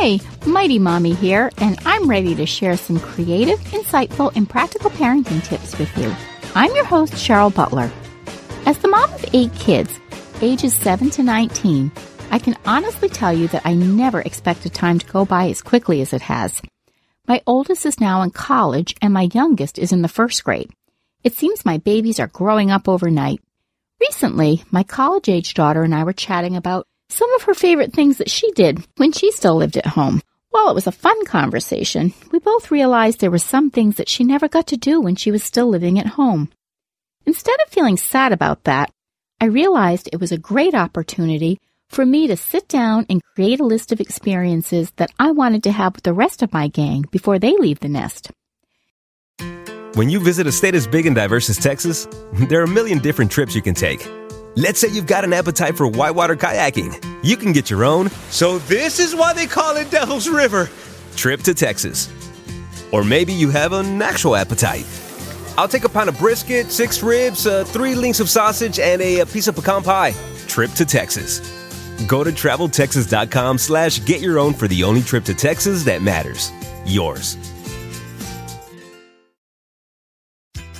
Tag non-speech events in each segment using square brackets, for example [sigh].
Hey, Mighty Mommy here, and I'm ready to share some creative, insightful, and practical parenting tips with you. I'm your host, Cheryl Butler. As the mom of eight kids, ages 7 to 19, I can honestly tell you that I never expected time to go by as quickly as it has. My oldest is now in college, and my youngest is in the first grade. It seems my babies are growing up overnight. Recently, my college age daughter and I were chatting about some of her favorite things that she did when she still lived at home. While it was a fun conversation, we both realized there were some things that she never got to do when she was still living at home. Instead of feeling sad about that, I realized it was a great opportunity for me to sit down and create a list of experiences that I wanted to have with the rest of my gang before they leave the nest. When you visit a state as big and diverse as Texas, [laughs] there are a million different trips you can take. Let's say you've got an appetite for whitewater kayaking. You can get your own. So, this is why they call it Devil's River. Trip to Texas. Or maybe you have an actual appetite. I'll take a pound of brisket, six ribs, uh, three links of sausage, and a, a piece of pecan pie. Trip to Texas. Go to traveltexas.com slash get your own for the only trip to Texas that matters. Yours.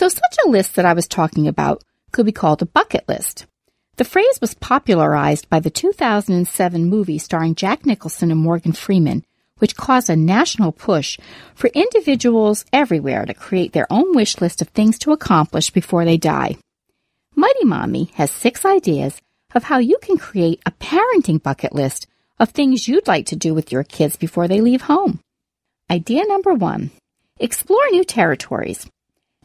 So, such a list that I was talking about could be called a bucket list. The phrase was popularized by the 2007 movie starring Jack Nicholson and Morgan Freeman, which caused a national push for individuals everywhere to create their own wish list of things to accomplish before they die. Mighty Mommy has six ideas of how you can create a parenting bucket list of things you'd like to do with your kids before they leave home. Idea number one explore new territories.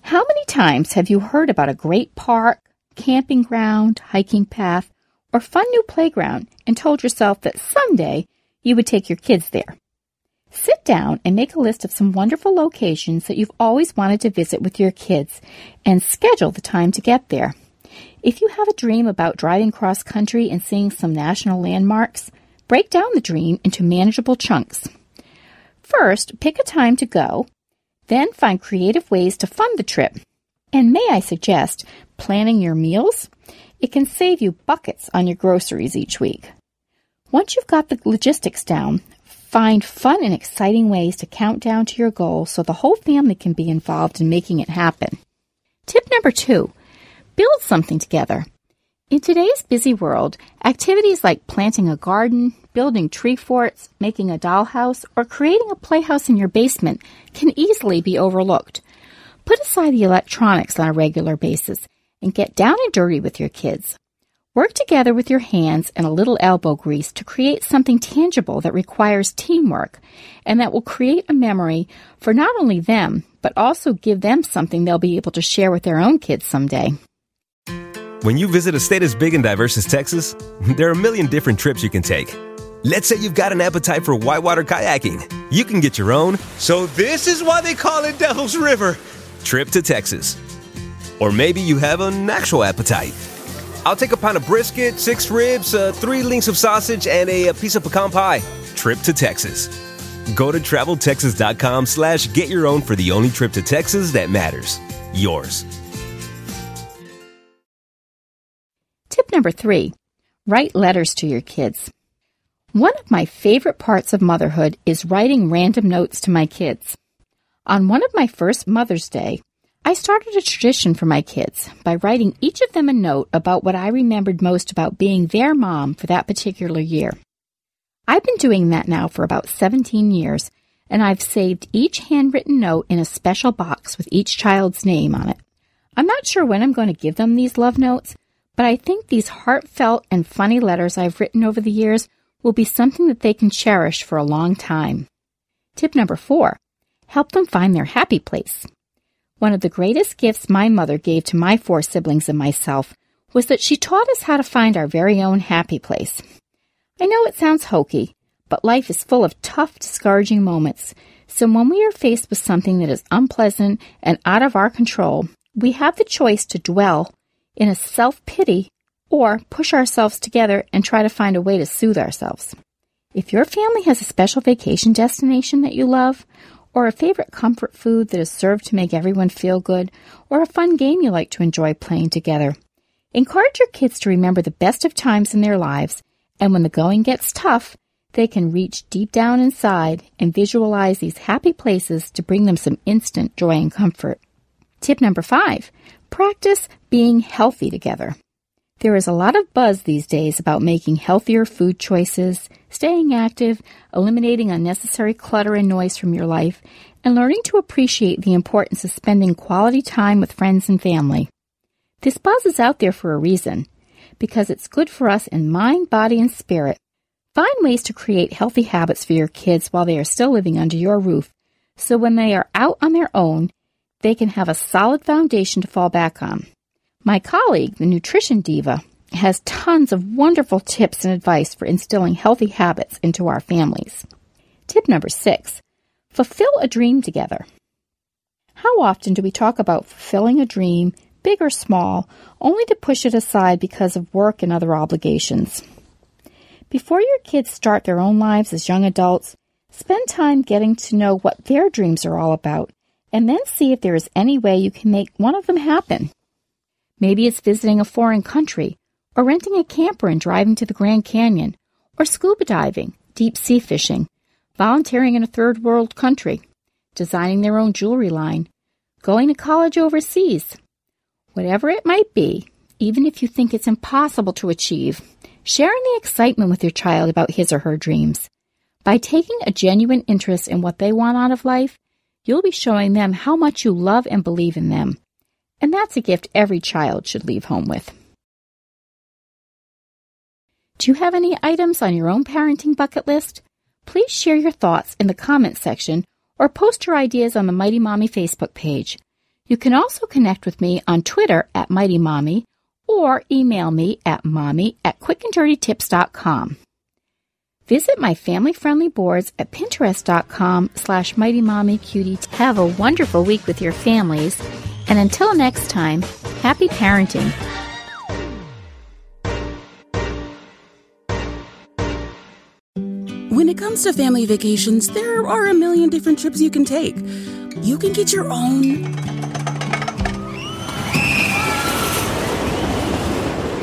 How many times have you heard about a great park, camping ground, hiking path, or fun new playground and told yourself that someday you would take your kids there? Sit down and make a list of some wonderful locations that you've always wanted to visit with your kids and schedule the time to get there. If you have a dream about driving cross country and seeing some national landmarks, break down the dream into manageable chunks. First, pick a time to go then find creative ways to fund the trip. And may I suggest planning your meals? It can save you buckets on your groceries each week. Once you've got the logistics down, find fun and exciting ways to count down to your goal so the whole family can be involved in making it happen. Tip number two build something together. In today's busy world, activities like planting a garden, building tree forts, making a dollhouse, or creating a playhouse in your basement can easily be overlooked. Put aside the electronics on a regular basis and get down and dirty with your kids. Work together with your hands and a little elbow grease to create something tangible that requires teamwork and that will create a memory for not only them, but also give them something they'll be able to share with their own kids someday. When you visit a state as big and diverse as Texas, [laughs] there are a million different trips you can take. Let's say you've got an appetite for whitewater kayaking. You can get your own. So, this is why they call it Devil's River. Trip to Texas. Or maybe you have an actual appetite. I'll take a pound of brisket, six ribs, uh, three links of sausage, and a, a piece of pecan pie. Trip to Texas. Go to traveltexas.com slash get your own for the only trip to Texas that matters. Yours. Tip number three write letters to your kids. One of my favorite parts of motherhood is writing random notes to my kids. On one of my first Mother's Day, I started a tradition for my kids by writing each of them a note about what I remembered most about being their mom for that particular year. I've been doing that now for about 17 years, and I've saved each handwritten note in a special box with each child's name on it. I'm not sure when I'm going to give them these love notes, but I think these heartfelt and funny letters I've written over the years will be something that they can cherish for a long time. Tip number four help them find their happy place. One of the greatest gifts my mother gave to my four siblings and myself was that she taught us how to find our very own happy place. I know it sounds hokey, but life is full of tough, discouraging moments. So when we are faced with something that is unpleasant and out of our control, we have the choice to dwell in a self pity or push ourselves together and try to find a way to soothe ourselves. If your family has a special vacation destination that you love, or a favorite comfort food that is served to make everyone feel good, or a fun game you like to enjoy playing together, encourage your kids to remember the best of times in their lives, and when the going gets tough, they can reach deep down inside and visualize these happy places to bring them some instant joy and comfort. Tip number five practice being healthy together. There is a lot of buzz these days about making healthier food choices, staying active, eliminating unnecessary clutter and noise from your life, and learning to appreciate the importance of spending quality time with friends and family. This buzz is out there for a reason, because it's good for us in mind, body, and spirit. Find ways to create healthy habits for your kids while they are still living under your roof, so when they are out on their own, they can have a solid foundation to fall back on. My colleague, the nutrition diva, has tons of wonderful tips and advice for instilling healthy habits into our families. Tip number six fulfill a dream together. How often do we talk about fulfilling a dream, big or small, only to push it aside because of work and other obligations? Before your kids start their own lives as young adults, spend time getting to know what their dreams are all about and then see if there is any way you can make one of them happen. Maybe it's visiting a foreign country, or renting a camper and driving to the Grand Canyon, or scuba diving, deep sea fishing, volunteering in a third world country, designing their own jewelry line, going to college overseas. Whatever it might be, even if you think it's impossible to achieve, sharing the excitement with your child about his or her dreams. By taking a genuine interest in what they want out of life, you'll be showing them how much you love and believe in them and that's a gift every child should leave home with. Do you have any items on your own parenting bucket list? Please share your thoughts in the comments section or post your ideas on the Mighty Mommy Facebook page. You can also connect with me on Twitter at Mighty Mommy or email me at mommy at quickanddirtytips.com. Visit my family-friendly boards at pinterest.com slash mightymommycutie. Have a wonderful week with your families and until next time, happy parenting. When it comes to family vacations, there are a million different trips you can take. You can get your own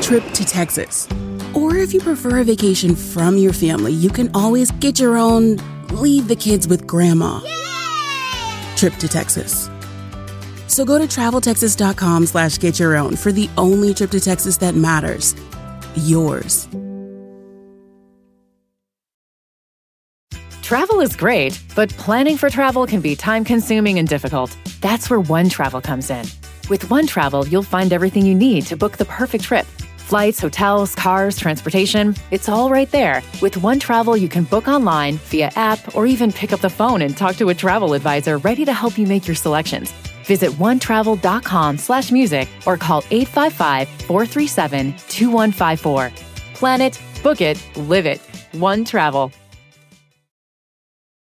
trip to Texas. Or if you prefer a vacation from your family, you can always get your own leave the kids with grandma Yay! trip to Texas. So go to traveltexas.com slash get your own for the only trip to Texas that matters. Yours. Travel is great, but planning for travel can be time consuming and difficult. That's where One Travel comes in. With One Travel, you'll find everything you need to book the perfect trip. Flights, hotels, cars, transportation, it's all right there. With One Travel, you can book online, via app, or even pick up the phone and talk to a travel advisor ready to help you make your selections. Visit onetravel.com slash music or call 855-437-2154. Plan it, book it, live it. One Travel.